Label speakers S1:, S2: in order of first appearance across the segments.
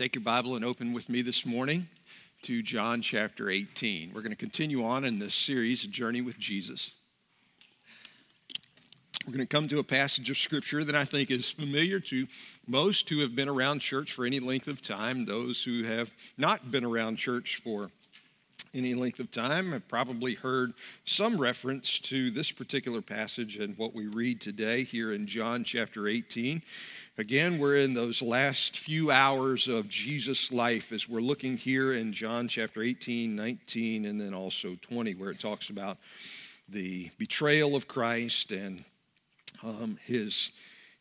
S1: Take your Bible and open with me this morning to John chapter 18. We're going to continue on in this series, A Journey with Jesus. We're going to come to a passage of Scripture that I think is familiar to most who have been around church for any length of time. Those who have not been around church for any length of time have probably heard some reference to this particular passage and what we read today here in John chapter 18. Again, we're in those last few hours of Jesus' life as we're looking here in John chapter 18, 19, and then also 20, where it talks about the betrayal of Christ and um, his,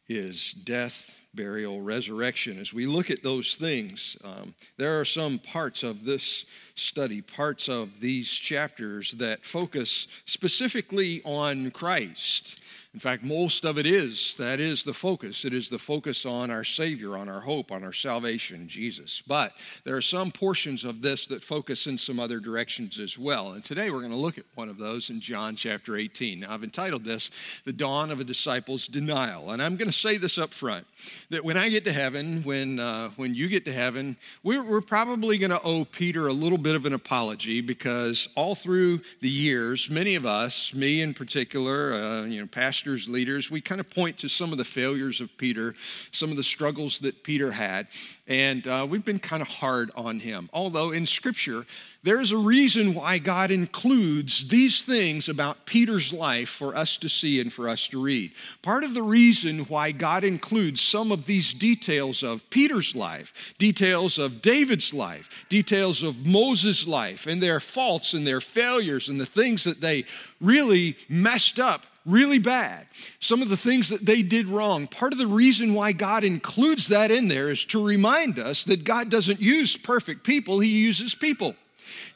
S1: his death burial, resurrection. As we look at those things, um, there are some parts of this study, parts of these chapters that focus specifically on Christ in fact, most of it is. That is the focus. It is the focus on our Savior, on our hope, on our salvation, Jesus. But there are some portions of this that focus in some other directions as well. And today we're going to look at one of those in John chapter 18. Now, I've entitled this The Dawn of a Disciple's Denial. And I'm going to say this up front that when I get to heaven, when, uh, when you get to heaven, we're, we're probably going to owe Peter a little bit of an apology because all through the years, many of us, me in particular, uh, you know, Pastor pastors, leaders, we kind of point to some of the failures of Peter, some of the struggles that Peter had, and uh, we've been kind of hard on him. Although in Scripture, there's a reason why God includes these things about Peter's life for us to see and for us to read. Part of the reason why God includes some of these details of Peter's life, details of David's life, details of Moses' life, and their faults and their failures and the things that they really messed up really bad, some of the things that they did wrong. Part of the reason why God includes that in there is to remind us that God doesn't use perfect people, He uses people.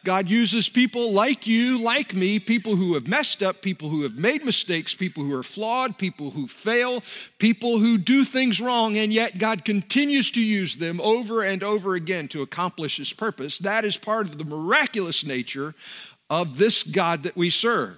S1: God uses people like you, like me, people who have messed up, people who have made mistakes, people who are flawed, people who fail, people who do things wrong, and yet God continues to use them over and over again to accomplish His purpose. That is part of the miraculous nature of this God that we serve.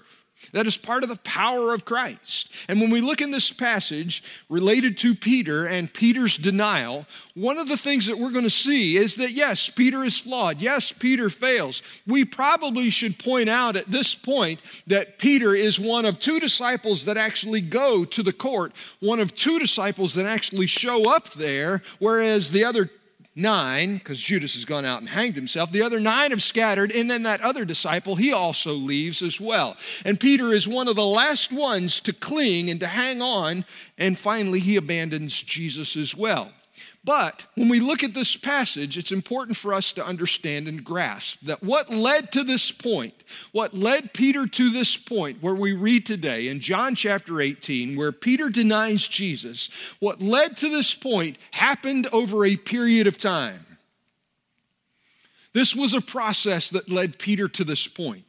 S1: That is part of the power of Christ. And when we look in this passage related to Peter and Peter's denial, one of the things that we're going to see is that yes, Peter is flawed. Yes, Peter fails. We probably should point out at this point that Peter is one of two disciples that actually go to the court, one of two disciples that actually show up there, whereas the other nine, because Judas has gone out and hanged himself, the other nine have scattered, and then that other disciple, he also leaves as well. And Peter is one of the last ones to cling and to hang on, and finally he abandons Jesus as well. But when we look at this passage, it's important for us to understand and grasp that what led to this point, what led Peter to this point where we read today in John chapter 18, where Peter denies Jesus, what led to this point happened over a period of time. This was a process that led Peter to this point.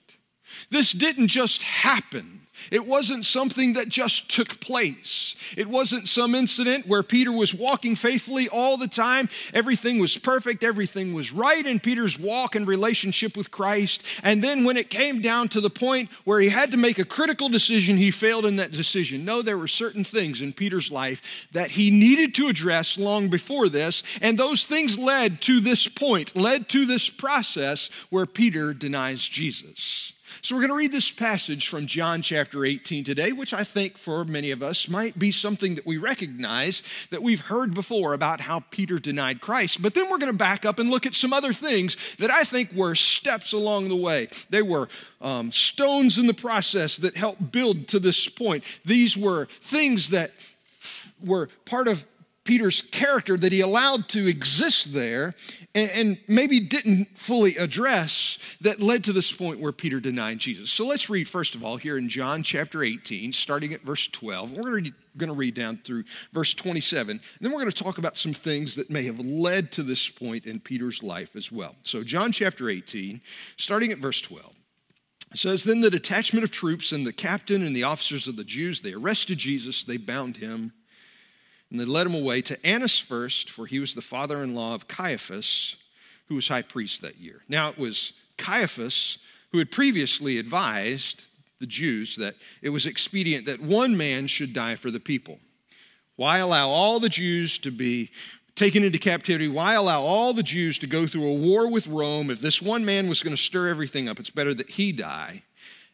S1: This didn't just happen. It wasn't something that just took place. It wasn't some incident where Peter was walking faithfully all the time. Everything was perfect, everything was right in Peter's walk and relationship with Christ. And then when it came down to the point where he had to make a critical decision, he failed in that decision. No, there were certain things in Peter's life that he needed to address long before this. And those things led to this point, led to this process where Peter denies Jesus. So, we're going to read this passage from John chapter 18 today, which I think for many of us might be something that we recognize that we've heard before about how Peter denied Christ. But then we're going to back up and look at some other things that I think were steps along the way. They were um, stones in the process that helped build to this point. These were things that were part of Peter's character that he allowed to exist there and, and, maybe didn't fully address that led to this point where Peter denied Jesus. So let's read, first of all, here in John chapter 18, starting at verse 12. We're going to read down through verse 27. And then we're going to talk about some things that may have led to this point in Peter's life as well. So, John chapter 18, starting at verse 12. says, Then the detachment of troops and the captain and the officers of the Jews, they arrested Jesus, they bound him and they led him away to Annas first, for he was the father in law of Caiaphas, who was high priest that year. Now it was Caiaphas who had previously advised the Jews that it was expedient that one man should die for the people. Why allow all the Jews to be taken into captivity. Why allow all the Jews to go through a war with Rome? If this one man was going to stir everything up, it's better that he die.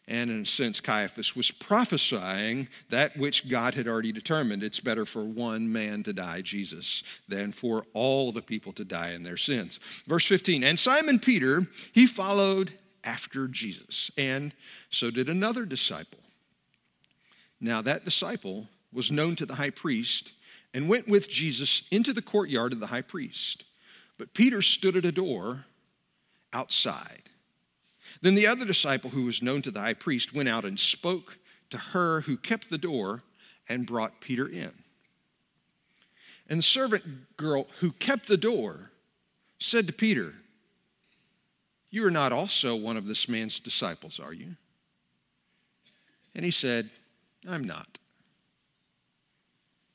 S1: And in a sense, Caiaphas was prophesying that which God had already determined. It's better for one man to die, Jesus, than for all the people to die in their sins. Verse 15 And Simon Peter, he followed after Jesus, and so did another disciple. Now, that disciple was known to the high priest and went with Jesus into the courtyard of the high priest. But Peter stood at a door outside. Then the other disciple, who was known to the high priest, went out and spoke to her who kept the door and brought Peter in. And the servant girl who kept the door said to Peter, You are not also one of this man's disciples, are you? And he said, I'm not.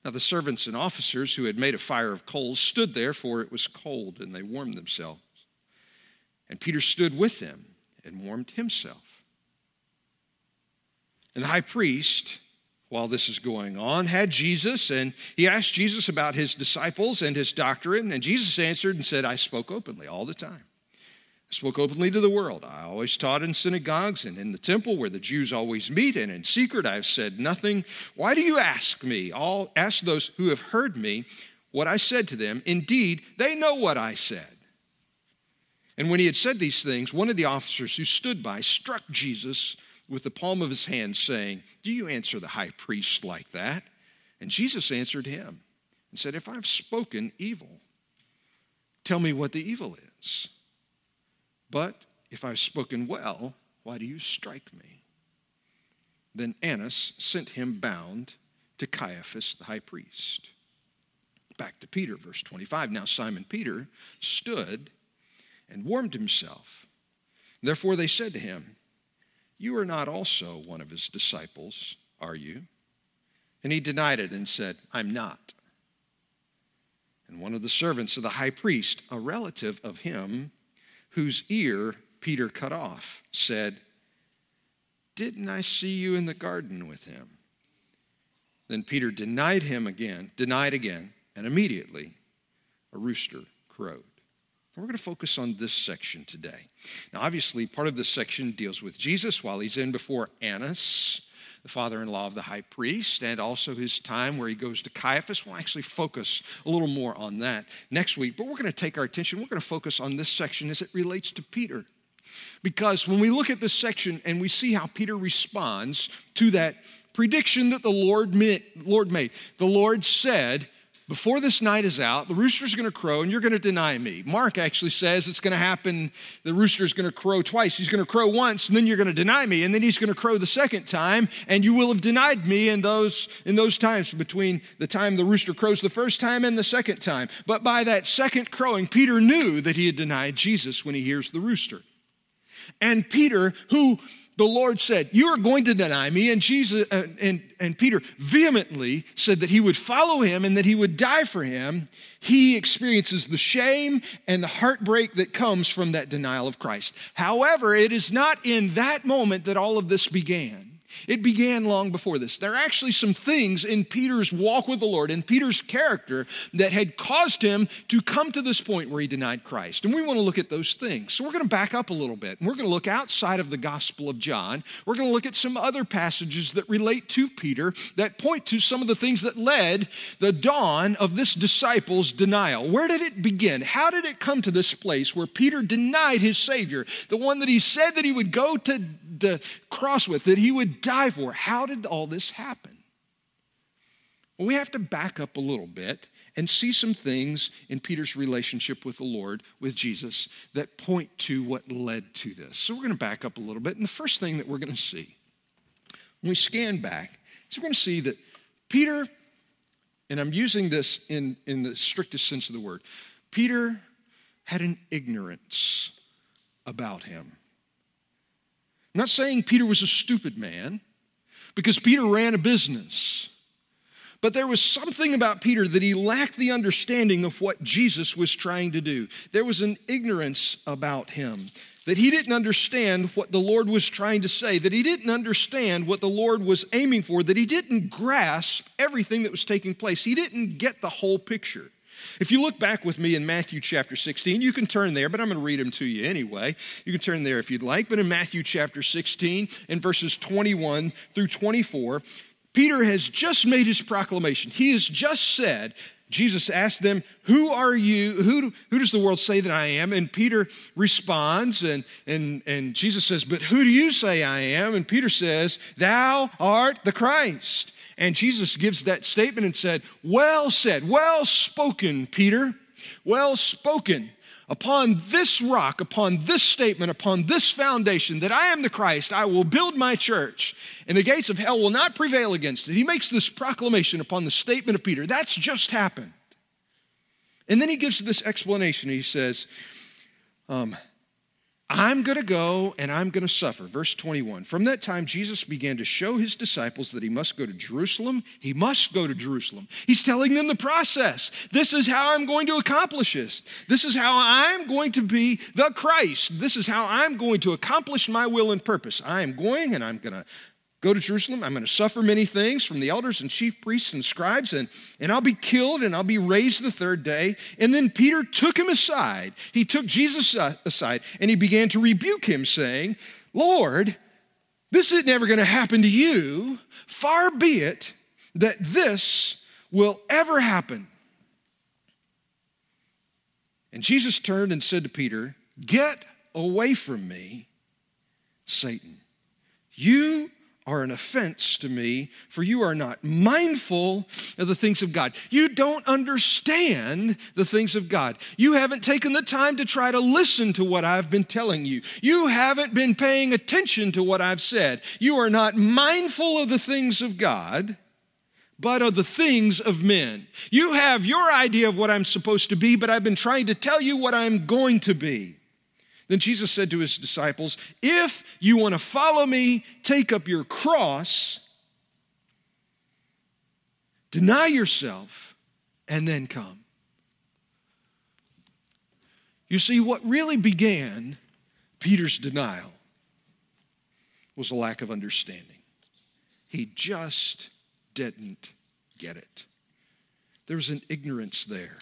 S1: Now the servants and officers who had made a fire of coals stood there, for it was cold, and they warmed themselves. And Peter stood with them and warmed himself. And the high priest, while this is going on, had Jesus, and he asked Jesus about his disciples and his doctrine. And Jesus answered and said, I spoke openly all the time. I spoke openly to the world. I always taught in synagogues and in the temple where the Jews always meet, and in secret I've said nothing. Why do you ask me? All ask those who have heard me what I said to them. Indeed, they know what I said. And when he had said these things, one of the officers who stood by struck Jesus with the palm of his hand, saying, Do you answer the high priest like that? And Jesus answered him and said, If I've spoken evil, tell me what the evil is. But if I've spoken well, why do you strike me? Then Annas sent him bound to Caiaphas the high priest. Back to Peter, verse 25. Now Simon Peter stood and warmed himself. Therefore they said to him, You are not also one of his disciples, are you? And he denied it and said, I'm not. And one of the servants of the high priest, a relative of him, whose ear Peter cut off, said, Didn't I see you in the garden with him? Then Peter denied him again, denied again, and immediately a rooster crowed. We're going to focus on this section today. Now, obviously, part of this section deals with Jesus while he's in before Annas, the father in law of the high priest, and also his time where he goes to Caiaphas. We'll actually focus a little more on that next week, but we're going to take our attention, we're going to focus on this section as it relates to Peter. Because when we look at this section and we see how Peter responds to that prediction that the Lord made, Lord made, the Lord said, before this night is out, the rooster's going to crow and you're going to deny me. Mark actually says it's going to happen. The rooster's going to crow twice. He's going to crow once and then you're going to deny me. And then he's going to crow the second time and you will have denied me in those, in those times between the time the rooster crows the first time and the second time. But by that second crowing, Peter knew that he had denied Jesus when he hears the rooster. And Peter, who the Lord said, You are going to deny me. And Jesus uh, and, and Peter vehemently said that he would follow him and that he would die for him. He experiences the shame and the heartbreak that comes from that denial of Christ. However, it is not in that moment that all of this began. It began long before this. There are actually some things in Peter's walk with the Lord, in Peter's character, that had caused him to come to this point where he denied Christ. And we want to look at those things. So we're going to back up a little bit, and we're going to look outside of the Gospel of John. We're going to look at some other passages that relate to Peter that point to some of the things that led the dawn of this disciple's denial. Where did it begin? How did it come to this place where Peter denied his Savior, the one that he said that he would go to the cross with, that he would die for. How did all this happen? Well, we have to back up a little bit and see some things in Peter's relationship with the Lord, with Jesus, that point to what led to this. So we're going to back up a little bit. And the first thing that we're going to see when we scan back is we're going to see that Peter, and I'm using this in, in the strictest sense of the word, Peter had an ignorance about him. I'm not saying Peter was a stupid man because Peter ran a business. But there was something about Peter that he lacked the understanding of what Jesus was trying to do. There was an ignorance about him, that he didn't understand what the Lord was trying to say, that he didn't understand what the Lord was aiming for, that he didn't grasp everything that was taking place. He didn't get the whole picture. If you look back with me in Matthew chapter 16, you can turn there, but I'm going to read them to you anyway. You can turn there if you'd like. But in Matthew chapter 16, in verses 21 through 24, Peter has just made his proclamation. He has just said, Jesus asked them, Who are you? Who, who does the world say that I am? And Peter responds, and, and, and Jesus says, But who do you say I am? And Peter says, Thou art the Christ. And Jesus gives that statement and said, Well said, well spoken, Peter, well spoken. Upon this rock, upon this statement, upon this foundation that I am the Christ, I will build my church, and the gates of hell will not prevail against it. He makes this proclamation upon the statement of Peter. That's just happened. And then he gives this explanation. He says, um, I'm going to go and I'm going to suffer. Verse 21. From that time, Jesus began to show his disciples that he must go to Jerusalem. He must go to Jerusalem. He's telling them the process. This is how I'm going to accomplish this. This is how I'm going to be the Christ. This is how I'm going to accomplish my will and purpose. I am going and I'm going to go to Jerusalem. I'm going to suffer many things from the elders and chief priests and scribes, and, and I'll be killed and I'll be raised the third day. And then Peter took him aside. He took Jesus uh, aside and he began to rebuke him, saying, Lord, this is never going to happen to you. Far be it that this will ever happen. And Jesus turned and said to Peter, Get away from me, Satan. You are an offense to me, for you are not mindful of the things of God. You don't understand the things of God. You haven't taken the time to try to listen to what I've been telling you. You haven't been paying attention to what I've said. You are not mindful of the things of God, but of the things of men. You have your idea of what I'm supposed to be, but I've been trying to tell you what I'm going to be. Then Jesus said to his disciples, If you want to follow me, take up your cross, deny yourself, and then come. You see, what really began Peter's denial was a lack of understanding. He just didn't get it. There was an ignorance there.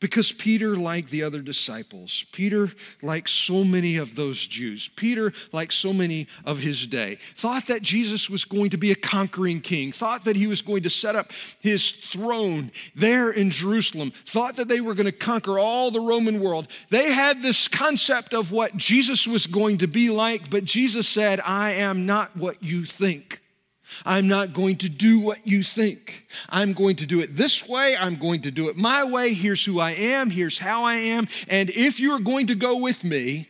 S1: Because Peter, like the other disciples, Peter, like so many of those Jews, Peter, like so many of his day, thought that Jesus was going to be a conquering king, thought that he was going to set up his throne there in Jerusalem, thought that they were going to conquer all the Roman world. They had this concept of what Jesus was going to be like, but Jesus said, I am not what you think. I'm not going to do what you think. I'm going to do it this way. I'm going to do it my way. Here's who I am. Here's how I am. And if you're going to go with me,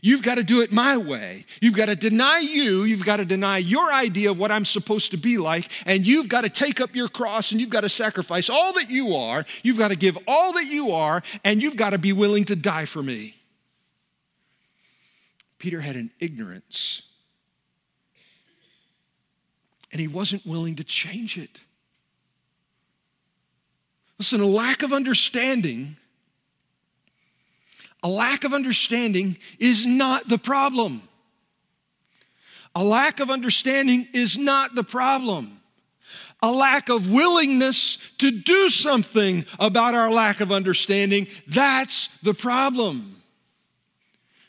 S1: you've got to do it my way. You've got to deny you. You've got to deny your idea of what I'm supposed to be like. And you've got to take up your cross and you've got to sacrifice all that you are. You've got to give all that you are. And you've got to be willing to die for me. Peter had an ignorance and he wasn't willing to change it. Listen, a lack of understanding, a lack of understanding is not the problem. A lack of understanding is not the problem. A lack of willingness to do something about our lack of understanding, that's the problem.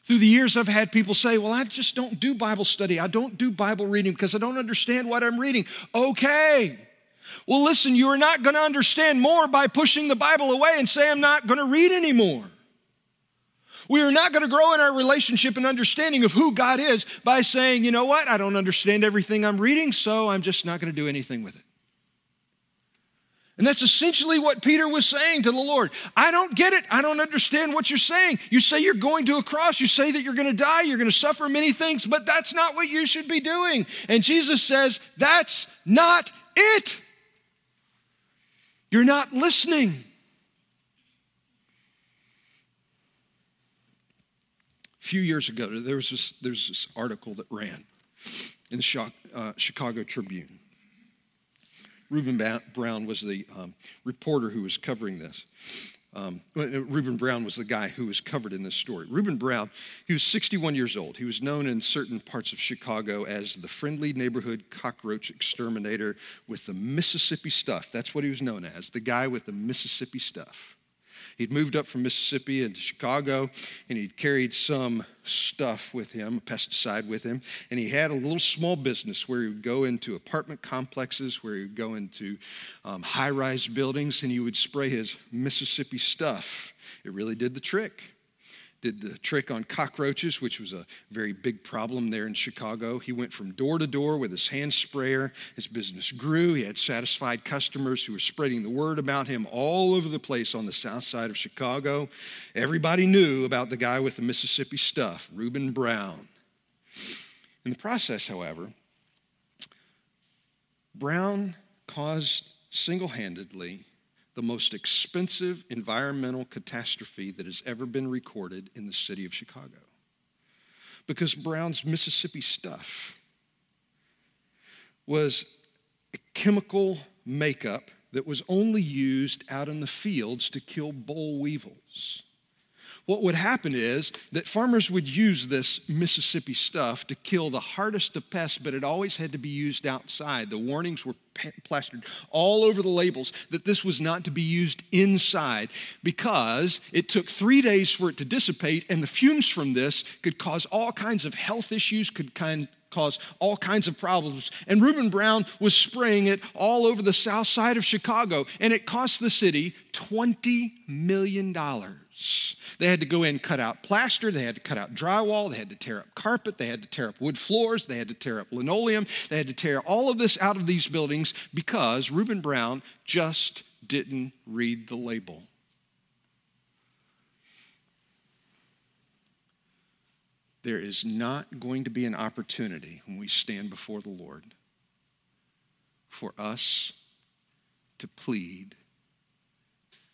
S1: Through the years, I've had people say, Well, I just don't do Bible study. I don't do Bible reading because I don't understand what I'm reading. Okay. Well, listen, you are not going to understand more by pushing the Bible away and say, I'm not going to read anymore. We are not going to grow in our relationship and understanding of who God is by saying, you know what, I don't understand everything I'm reading, so I'm just not going to do anything with it. And that's essentially what Peter was saying to the Lord. I don't get it. I don't understand what you're saying. You say you're going to a cross. You say that you're going to die. You're going to suffer many things, but that's not what you should be doing. And Jesus says, That's not it. You're not listening. A few years ago, there was this, there's this article that ran in the uh, Chicago Tribune. Reuben Brown was the um, reporter who was covering this. Um, Reuben Brown was the guy who was covered in this story. Reuben Brown, he was 61 years old. He was known in certain parts of Chicago as the friendly neighborhood cockroach exterminator with the Mississippi stuff. That's what he was known as, the guy with the Mississippi stuff. He'd moved up from Mississippi into Chicago, and he'd carried some stuff with him, a pesticide with him, and he had a little small business where he would go into apartment complexes, where he would go into um, high rise buildings, and he would spray his Mississippi stuff. It really did the trick did the trick on cockroaches, which was a very big problem there in Chicago. He went from door to door with his hand sprayer. His business grew. He had satisfied customers who were spreading the word about him all over the place on the south side of Chicago. Everybody knew about the guy with the Mississippi stuff, Reuben Brown. In the process, however, Brown caused single handedly the most expensive environmental catastrophe that has ever been recorded in the city of Chicago. Because Brown's Mississippi stuff was a chemical makeup that was only used out in the fields to kill boll weevils what would happen is that farmers would use this Mississippi stuff to kill the hardest of pests, but it always had to be used outside. The warnings were plastered all over the labels that this was not to be used inside because it took three days for it to dissipate, and the fumes from this could cause all kinds of health issues, could kind, cause all kinds of problems. And Reuben Brown was spraying it all over the south side of Chicago, and it cost the city $20 million. They had to go in cut out plaster, they had to cut out drywall, they had to tear up carpet, they had to tear up wood floors, they had to tear up linoleum, they had to tear all of this out of these buildings because Reuben Brown just didn't read the label. There is not going to be an opportunity when we stand before the Lord for us to plead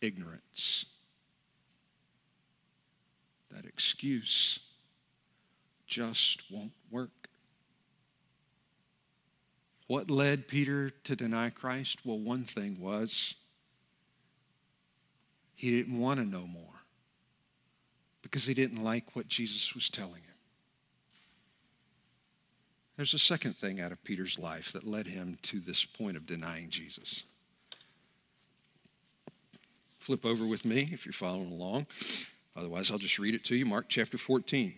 S1: ignorance that excuse just won't work. What led Peter to deny Christ? Well, one thing was he didn't want to know more because he didn't like what Jesus was telling him. There's a second thing out of Peter's life that led him to this point of denying Jesus. Flip over with me if you're following along. Otherwise, I'll just read it to you. Mark chapter 14.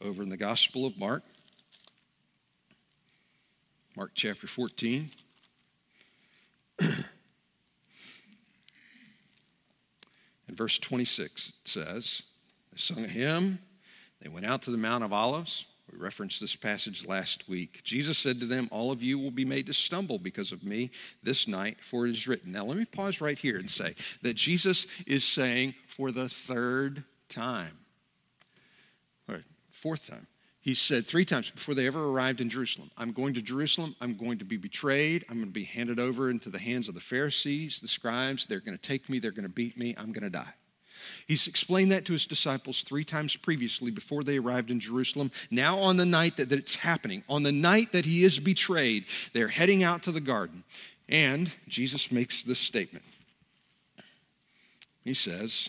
S1: Over in the Gospel of Mark. Mark chapter 14. in verse 26, it says, They sung a hymn. They went out to the Mount of Olives. We referenced this passage last week. Jesus said to them, All of you will be made to stumble because of me this night, for it is written. Now, let me pause right here and say that Jesus is saying for the third time, or fourth time, he said three times before they ever arrived in Jerusalem I'm going to Jerusalem, I'm going to be betrayed, I'm going to be handed over into the hands of the Pharisees, the scribes, they're going to take me, they're going to beat me, I'm going to die. He's explained that to his disciples three times previously before they arrived in Jerusalem. Now, on the night that, that it's happening, on the night that he is betrayed, they're heading out to the garden. And Jesus makes this statement. He says,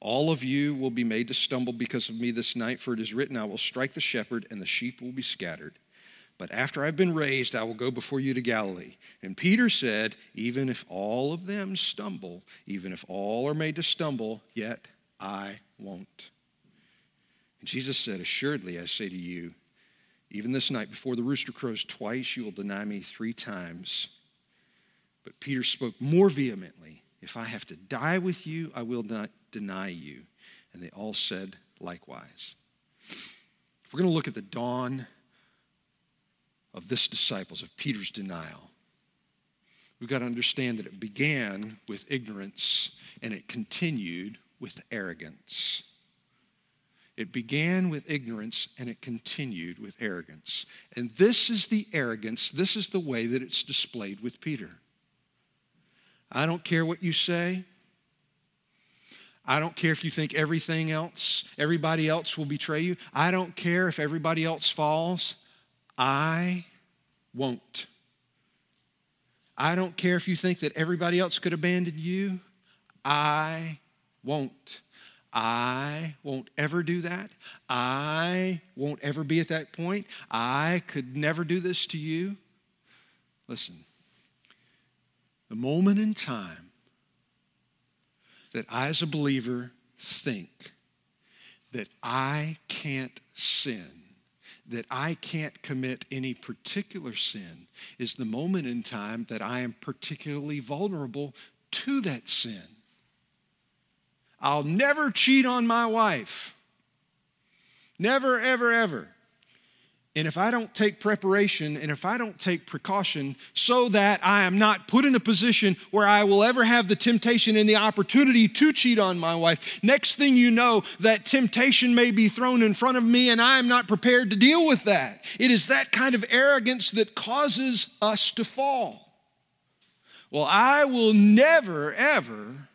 S1: All of you will be made to stumble because of me this night, for it is written, I will strike the shepherd, and the sheep will be scattered. But after I've been raised, I will go before you to Galilee. And Peter said, Even if all of them stumble, even if all are made to stumble, yet I won't. And Jesus said, Assuredly, I say to you, even this night before the rooster crows twice, you will deny me three times. But Peter spoke more vehemently, If I have to die with you, I will not deny you. And they all said likewise. We're going to look at the dawn of this disciples, of Peter's denial. We've got to understand that it began with ignorance and it continued with arrogance. It began with ignorance and it continued with arrogance. And this is the arrogance, this is the way that it's displayed with Peter. I don't care what you say. I don't care if you think everything else, everybody else will betray you. I don't care if everybody else falls. I won't. I don't care if you think that everybody else could abandon you. I won't. I won't ever do that. I won't ever be at that point. I could never do this to you. Listen, the moment in time that I, as a believer, think that I can't sin, that I can't commit any particular sin, is the moment in time that I am particularly vulnerable to that sin. I'll never cheat on my wife. Never, ever, ever. And if I don't take preparation and if I don't take precaution so that I am not put in a position where I will ever have the temptation and the opportunity to cheat on my wife, next thing you know, that temptation may be thrown in front of me and I am not prepared to deal with that. It is that kind of arrogance that causes us to fall. Well, I will never, ever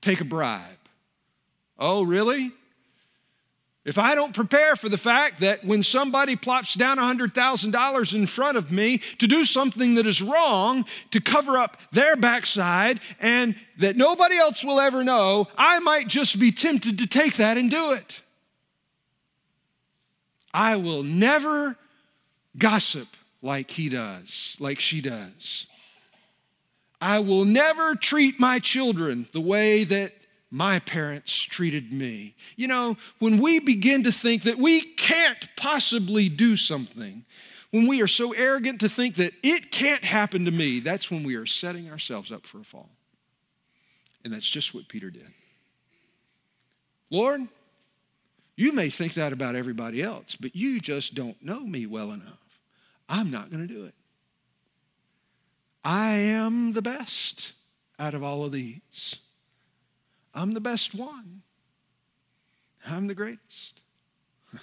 S1: take a bribe. Oh, really? If I don't prepare for the fact that when somebody plops down $100,000 in front of me to do something that is wrong, to cover up their backside, and that nobody else will ever know, I might just be tempted to take that and do it. I will never gossip like he does, like she does. I will never treat my children the way that my parents treated me. You know, when we begin to think that we can't possibly do something, when we are so arrogant to think that it can't happen to me, that's when we are setting ourselves up for a fall. And that's just what Peter did. Lord, you may think that about everybody else, but you just don't know me well enough. I'm not going to do it. I am the best out of all of these. I'm the best one. I'm the greatest.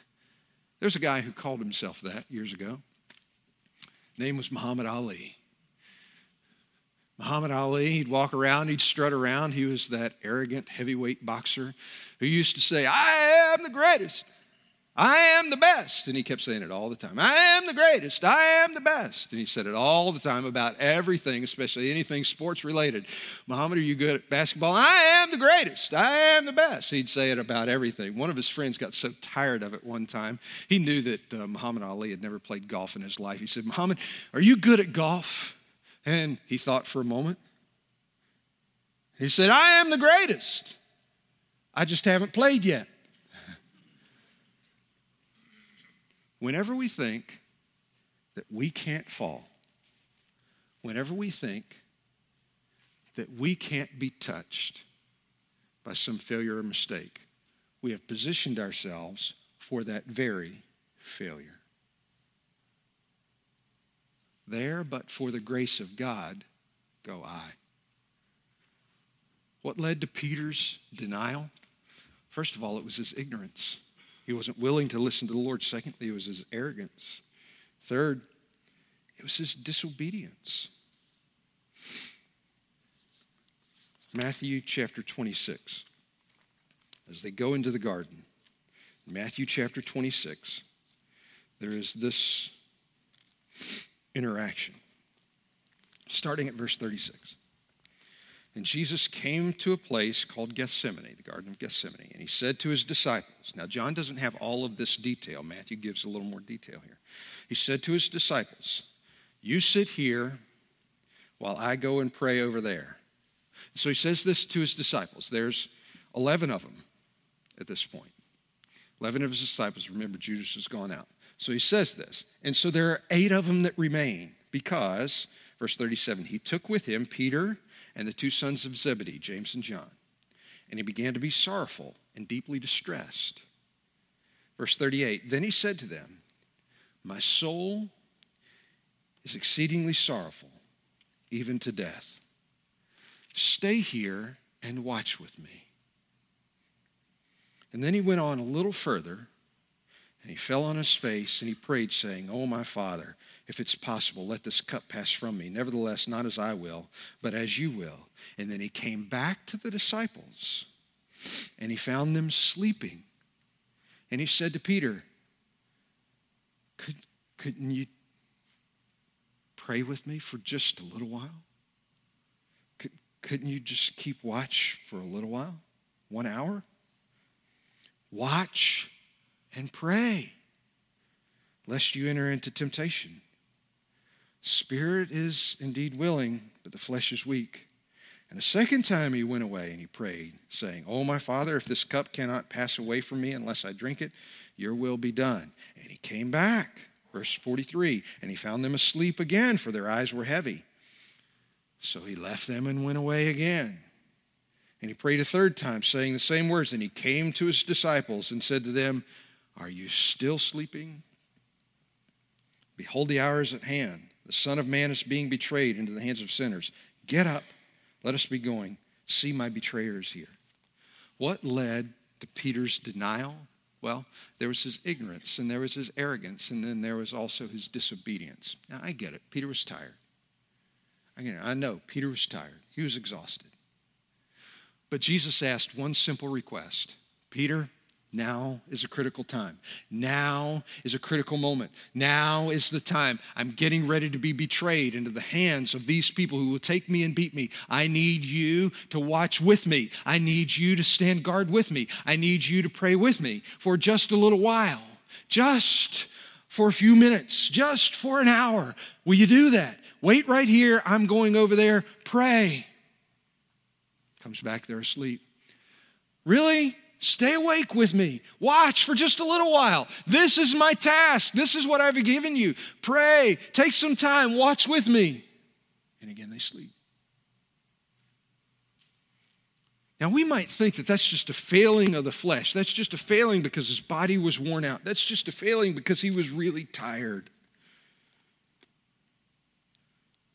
S1: There's a guy who called himself that years ago. Name was Muhammad Ali. Muhammad Ali, he'd walk around, he'd strut around. He was that arrogant heavyweight boxer who used to say, I am the greatest. I am the best. And he kept saying it all the time. I am the greatest. I am the best. And he said it all the time about everything, especially anything sports related. Muhammad, are you good at basketball? I am the greatest. I am the best. He'd say it about everything. One of his friends got so tired of it one time. He knew that uh, Muhammad Ali had never played golf in his life. He said, Muhammad, are you good at golf? And he thought for a moment. He said, I am the greatest. I just haven't played yet. Whenever we think that we can't fall, whenever we think that we can't be touched by some failure or mistake, we have positioned ourselves for that very failure. There, but for the grace of God, go I. What led to Peter's denial? First of all, it was his ignorance. He wasn't willing to listen to the Lord. Secondly, it was his arrogance. Third, it was his disobedience. Matthew chapter 26. As they go into the garden, Matthew chapter 26, there is this interaction. Starting at verse 36. And Jesus came to a place called Gethsemane, the Garden of Gethsemane, and he said to his disciples, now John doesn't have all of this detail, Matthew gives a little more detail here. He said to his disciples, You sit here while I go and pray over there. So he says this to his disciples. There's 11 of them at this point. 11 of his disciples, remember, Judas has gone out. So he says this. And so there are eight of them that remain because, verse 37, he took with him Peter and the two sons of Zebedee, James and John. And he began to be sorrowful and deeply distressed. Verse 38 Then he said to them, My soul is exceedingly sorrowful, even to death. Stay here and watch with me. And then he went on a little further, and he fell on his face and he prayed, saying, Oh, my Father, if it's possible, let this cup pass from me. Nevertheless, not as I will, but as you will. And then he came back to the disciples and he found them sleeping. And he said to Peter, Could, Couldn't you pray with me for just a little while? Could, couldn't you just keep watch for a little while? One hour? Watch and pray, lest you enter into temptation. Spirit is indeed willing, but the flesh is weak. And a second time he went away and he prayed, saying, Oh, my Father, if this cup cannot pass away from me unless I drink it, your will be done. And he came back, verse 43, and he found them asleep again, for their eyes were heavy. So he left them and went away again. And he prayed a third time, saying the same words. And he came to his disciples and said to them, Are you still sleeping? Behold, the hour is at hand. The Son of Man is being betrayed into the hands of sinners. Get up let us be going. See, my betrayers here. What led to Peter's denial? Well, there was his ignorance, and there was his arrogance, and then there was also his disobedience. Now, I get it. Peter was tired. I. I know Peter was tired, he was exhausted. But Jesus asked one simple request Peter, now is a critical time. Now is a critical moment. Now is the time. I'm getting ready to be betrayed into the hands of these people who will take me and beat me. I need you to watch with me. I need you to stand guard with me. I need you to pray with me for just a little while, just for a few minutes, just for an hour. Will you do that? Wait right here. I'm going over there. Pray. Comes back there asleep. Really? Stay awake with me. Watch for just a little while. This is my task. This is what I've given you. Pray. Take some time. Watch with me. And again, they sleep. Now, we might think that that's just a failing of the flesh. That's just a failing because his body was worn out. That's just a failing because he was really tired.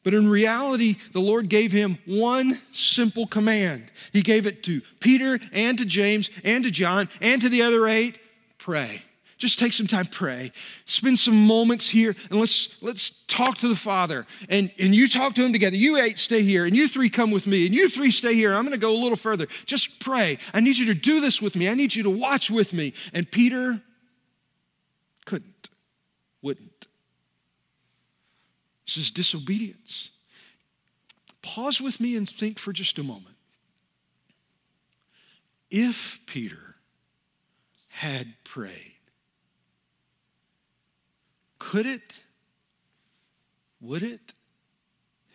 S1: But in reality, the Lord gave him one simple command. He gave it to Peter and to James and to John and to the other eight pray. Just take some time, pray. Spend some moments here and let's, let's talk to the Father. And, and you talk to him together. You eight stay here, and you three come with me, and you three stay here. I'm going to go a little further. Just pray. I need you to do this with me. I need you to watch with me. And Peter couldn't, wouldn't. This is disobedience. Pause with me and think for just a moment. If Peter had prayed, could it, would it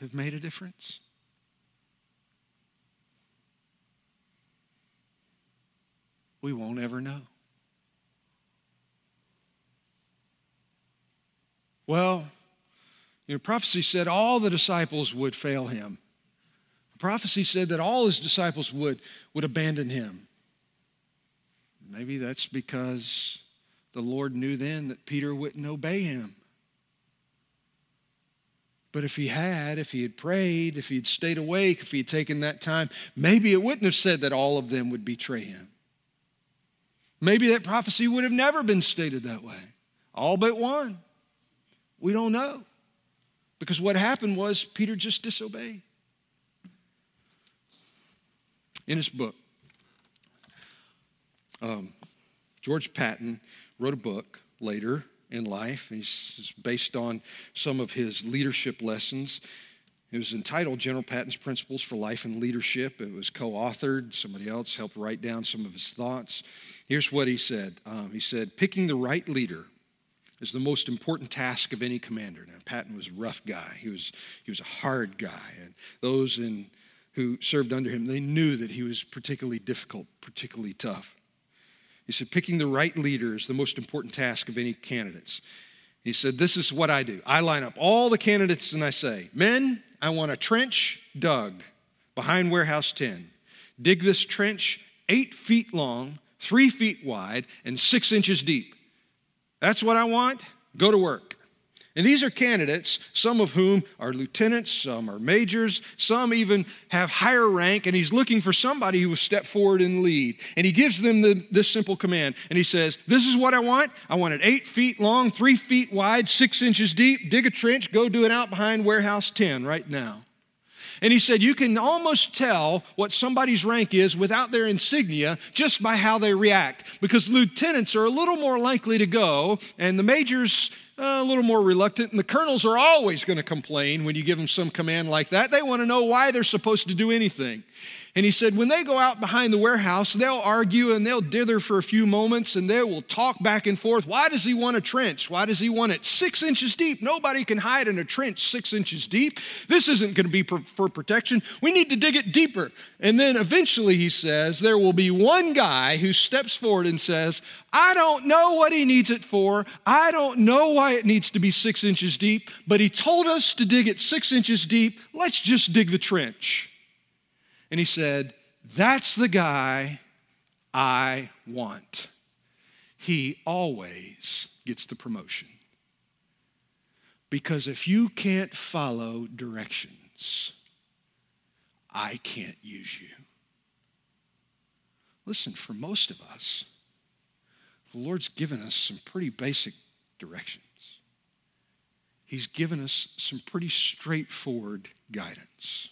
S1: have made a difference? We won't ever know. Well, you know, prophecy said all the disciples would fail him. Prophecy said that all his disciples would, would abandon him. Maybe that's because the Lord knew then that Peter wouldn't obey him. But if he had, if he had prayed, if he had stayed awake, if he had taken that time, maybe it wouldn't have said that all of them would betray him. Maybe that prophecy would have never been stated that way. All but one. We don't know. Because what happened was Peter just disobeyed. In his book, um, George Patton wrote a book later in life. It's based on some of his leadership lessons. It was entitled General Patton's Principles for Life and Leadership. It was co authored. Somebody else helped write down some of his thoughts. Here's what he said um, He said, Picking the right leader is the most important task of any commander. Now, Patton was a rough guy. He was, he was a hard guy. And those in, who served under him, they knew that he was particularly difficult, particularly tough. He said, picking the right leader is the most important task of any candidates. He said, This is what I do. I line up all the candidates and I say, Men, I want a trench dug behind Warehouse 10. Dig this trench eight feet long, three feet wide, and six inches deep. That's what I want. Go to work. And these are candidates, some of whom are lieutenants, some are majors, some even have higher rank, and he's looking for somebody who will step forward and lead. And he gives them the, this simple command. And he says, This is what I want. I want it eight feet long, three feet wide, six inches deep. Dig a trench, go do it out behind Warehouse 10 right now. And he said, You can almost tell what somebody's rank is without their insignia just by how they react. Because lieutenants are a little more likely to go, and the majors uh, a little more reluctant. And the colonels are always going to complain when you give them some command like that. They want to know why they're supposed to do anything. And he said, when they go out behind the warehouse, they'll argue and they'll dither for a few moments and they will talk back and forth. Why does he want a trench? Why does he want it six inches deep? Nobody can hide in a trench six inches deep. This isn't going to be for protection. We need to dig it deeper. And then eventually, he says, there will be one guy who steps forward and says, I don't know what he needs it for. I don't know why it needs to be six inches deep, but he told us to dig it six inches deep. Let's just dig the trench. And he said, That's the guy I want. He always gets the promotion. Because if you can't follow directions, I can't use you. Listen, for most of us, the Lord's given us some pretty basic directions. He's given us some pretty straightforward guidance.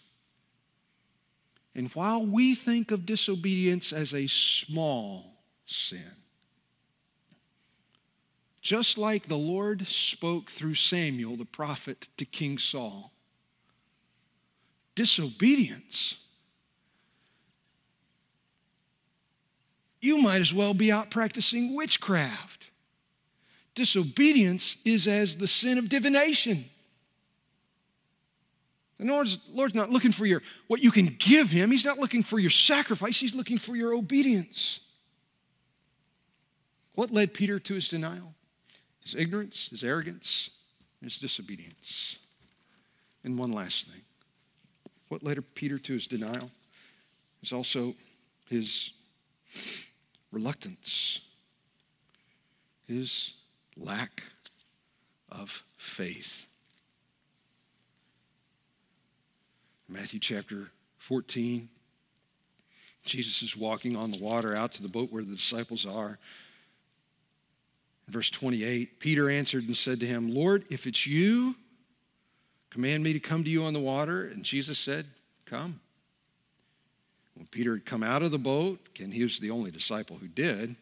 S1: And while we think of disobedience as a small sin, just like the Lord spoke through Samuel the prophet to King Saul, disobedience, you might as well be out practicing witchcraft. Disobedience is as the sin of divination. The Lord's, Lord's not looking for your what you can give him. He's not looking for your sacrifice. He's looking for your obedience. What led Peter to his denial? His ignorance, his arrogance, his disobedience. And one last thing. What led Peter to his denial is also his reluctance, his lack of faith. Matthew chapter 14. Jesus is walking on the water out to the boat where the disciples are. Verse 28, Peter answered and said to him, Lord, if it's you, command me to come to you on the water. And Jesus said, Come. When Peter had come out of the boat, and he was the only disciple who did,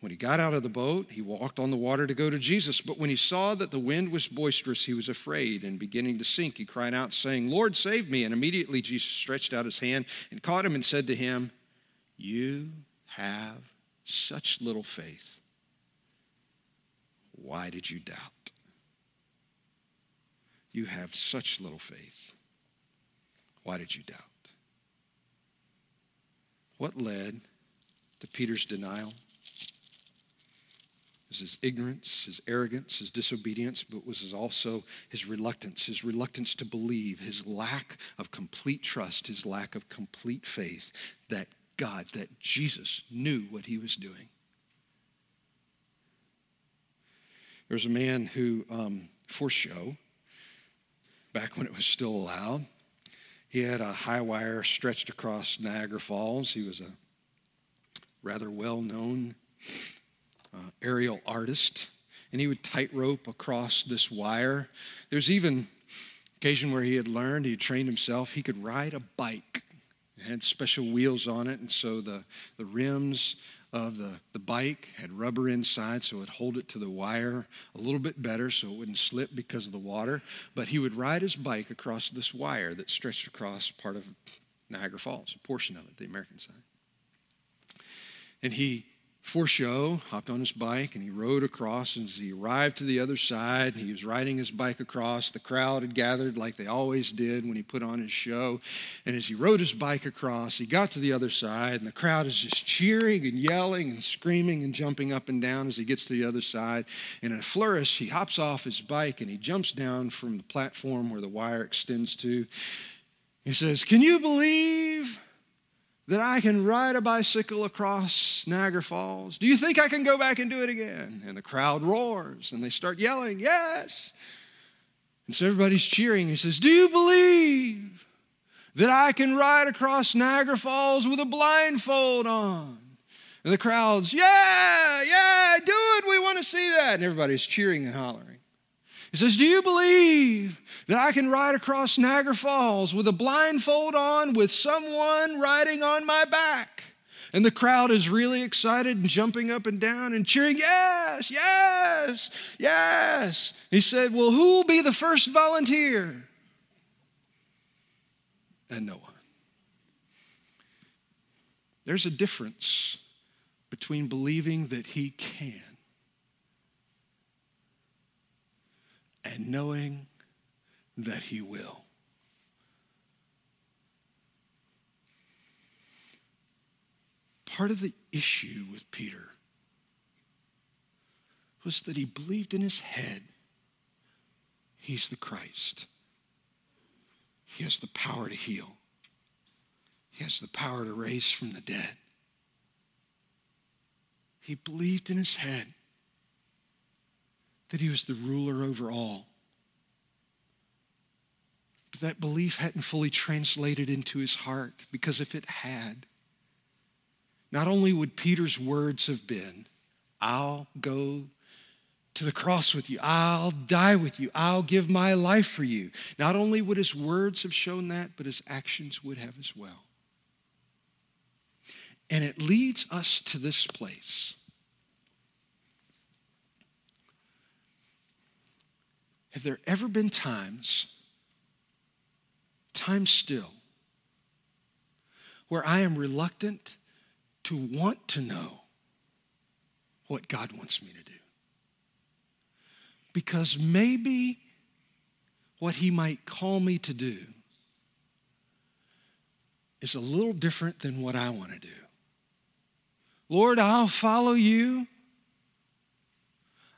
S1: when he got out of the boat, he walked on the water to go to Jesus. But when he saw that the wind was boisterous, he was afraid, and beginning to sink, he cried out, saying, Lord, save me. And immediately Jesus stretched out his hand and caught him and said to him, You have such little faith. Why did you doubt? You have such little faith. Why did you doubt? What led to Peter's denial? Was his ignorance, his arrogance, his disobedience, but was also his reluctance, his reluctance to believe, his lack of complete trust, his lack of complete faith that God, that Jesus knew what he was doing. There was a man who, um, for show, back when it was still allowed, he had a high wire stretched across Niagara Falls. He was a rather well known uh, aerial artist, and he would tightrope across this wire. There's even occasion where he had learned, he had trained himself, he could ride a bike. It had special wheels on it, and so the, the rims of the, the bike had rubber inside so it would hold it to the wire a little bit better so it wouldn't slip because of the water. But he would ride his bike across this wire that stretched across part of Niagara Falls, a portion of it, the American side. And he for show, hopped on his bike and he rode across. And as he arrived to the other side, he was riding his bike across. The crowd had gathered like they always did when he put on his show. And as he rode his bike across, he got to the other side, and the crowd is just cheering and yelling and screaming and jumping up and down as he gets to the other side. And in a flourish, he hops off his bike and he jumps down from the platform where the wire extends to. He says, Can you believe? That I can ride a bicycle across Niagara Falls? Do you think I can go back and do it again? And the crowd roars and they start yelling, Yes. And so everybody's cheering. He says, Do you believe that I can ride across Niagara Falls with a blindfold on? And the crowd's, Yeah, yeah, do it. We want to see that. And everybody's cheering and hollering. He says, Do you believe that I can ride across Niagara Falls with a blindfold on with someone riding on my back? And the crowd is really excited and jumping up and down and cheering, Yes, yes, yes. He said, Well, who will be the first volunteer? And no one. There's a difference between believing that He can and knowing that He will. part of the issue with Peter was that he believed in his head he's the Christ. He has the power to heal. He has the power to raise from the dead. He believed in his head that he was the ruler over all. But that belief hadn't fully translated into his heart because if it had, not only would Peter's words have been, I'll go to the cross with you, I'll die with you, I'll give my life for you. Not only would his words have shown that, but his actions would have as well. And it leads us to this place. Have there ever been times, times still, where I am reluctant to want to know what God wants me to do. Because maybe what He might call me to do is a little different than what I want to do. Lord, I'll follow you.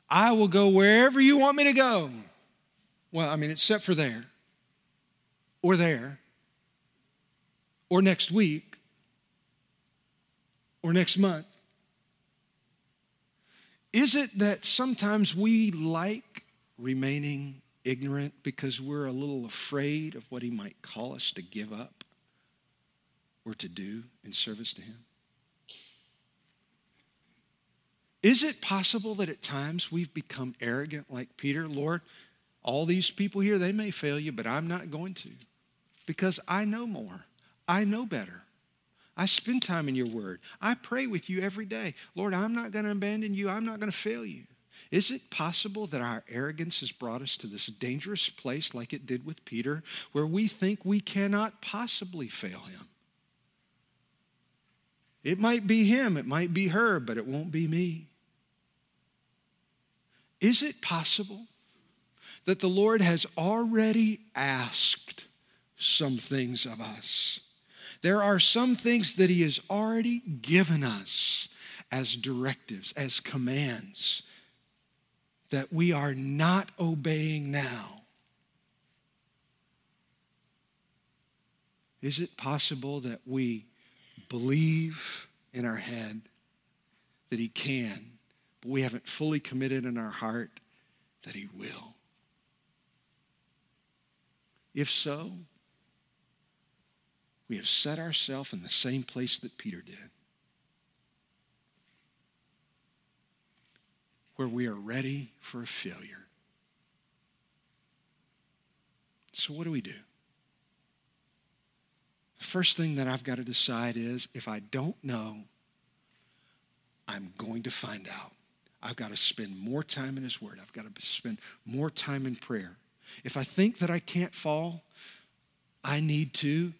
S1: I will go wherever you want me to go. Well, I mean, except for there, or there, or next week, or next month? Is it that sometimes we like remaining ignorant because we're a little afraid of what he might call us to give up or to do in service to him? Is it possible that at times we've become arrogant like Peter? Lord, all these people here, they may fail you, but I'm not going to because I know more. I know better. I spend time in your word. I pray with you every day. Lord, I'm not going to abandon you. I'm not going to fail you. Is it possible that our arrogance has brought us to this dangerous place, like it did with Peter, where we think we cannot possibly fail him? It might be him, it might be her, but it won't be me. Is it possible that the Lord has already asked some things of us? There are some things that He has already given us as directives, as commands, that we are not obeying now. Is it possible that we believe in our head that He can, but we haven't fully committed in our heart that He will? If so, we have set ourselves in the same place that Peter did, where we are ready for a failure. So, what do we do? The first thing that I've got to decide is if I don't know, I'm going to find out. I've got to spend more time in His Word. I've got to spend more time in prayer. If I think that I can't fall, I need to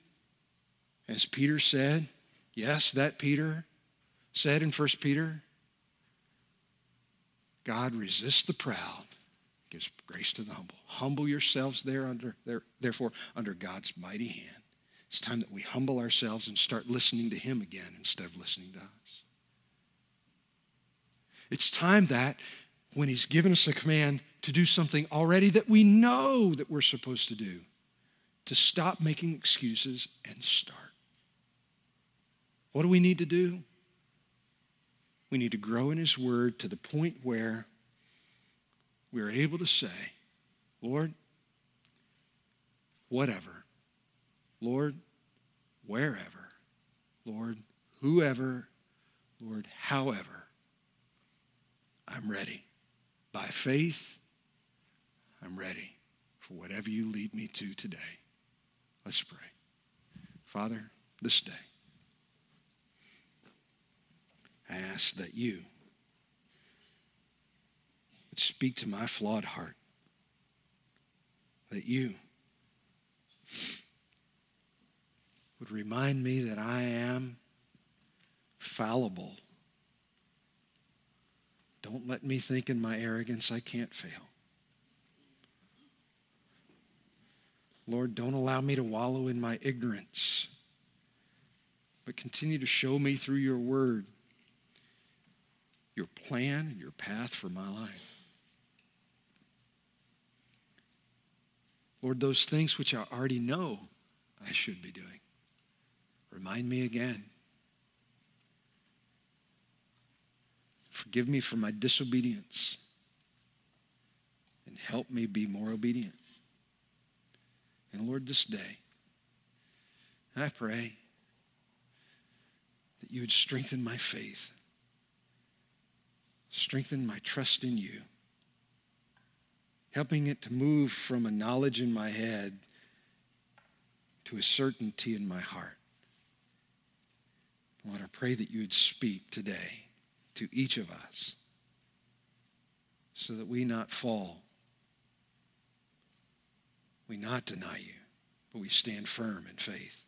S1: as Peter said, yes, that Peter said in 1 Peter, God resists the proud, gives grace to the humble. Humble yourselves there under, there, therefore under God's mighty hand. It's time that we humble ourselves and start listening to him again instead of listening to us. It's time that when he's given us a command to do something already that we know that we're supposed to do, to stop making excuses and start. What do we need to do? We need to grow in His Word to the point where we are able to say, Lord, whatever. Lord, wherever. Lord, whoever. Lord, however. I'm ready. By faith, I'm ready for whatever you lead me to today. Let's pray. Father, this day,
S2: I ask that you would speak to my flawed heart, that you would remind me that I am fallible. Don't let me think in my arrogance I can't fail. Lord, don't allow me to wallow in my ignorance, but continue to show me through your word your plan and your path for my life. Lord, those things which I already know I should be doing, remind me again. Forgive me for my disobedience and help me be more obedient. And Lord, this day, I pray that you would strengthen my faith, strengthen my trust in you, helping it to move from a knowledge in my head to a certainty in my heart. Lord, I pray that you would speak today to each of us so that we not fall we not deny you, but we stand firm in faith.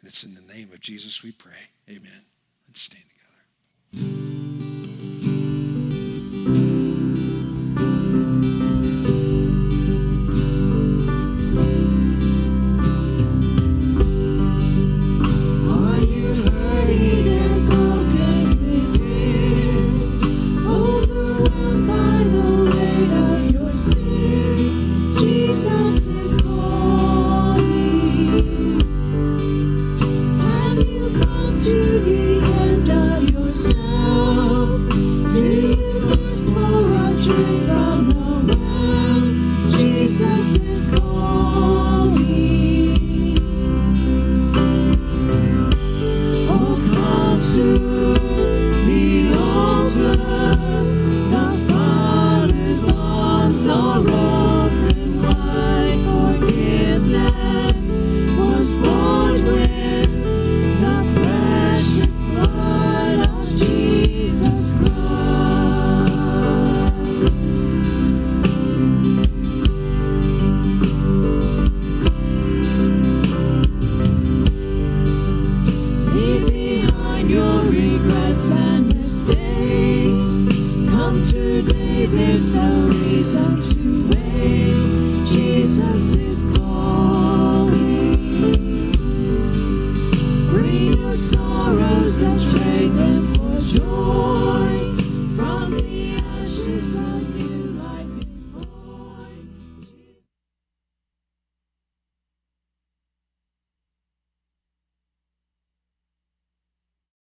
S2: And it's in the name of Jesus we pray. Amen. Let's stand together.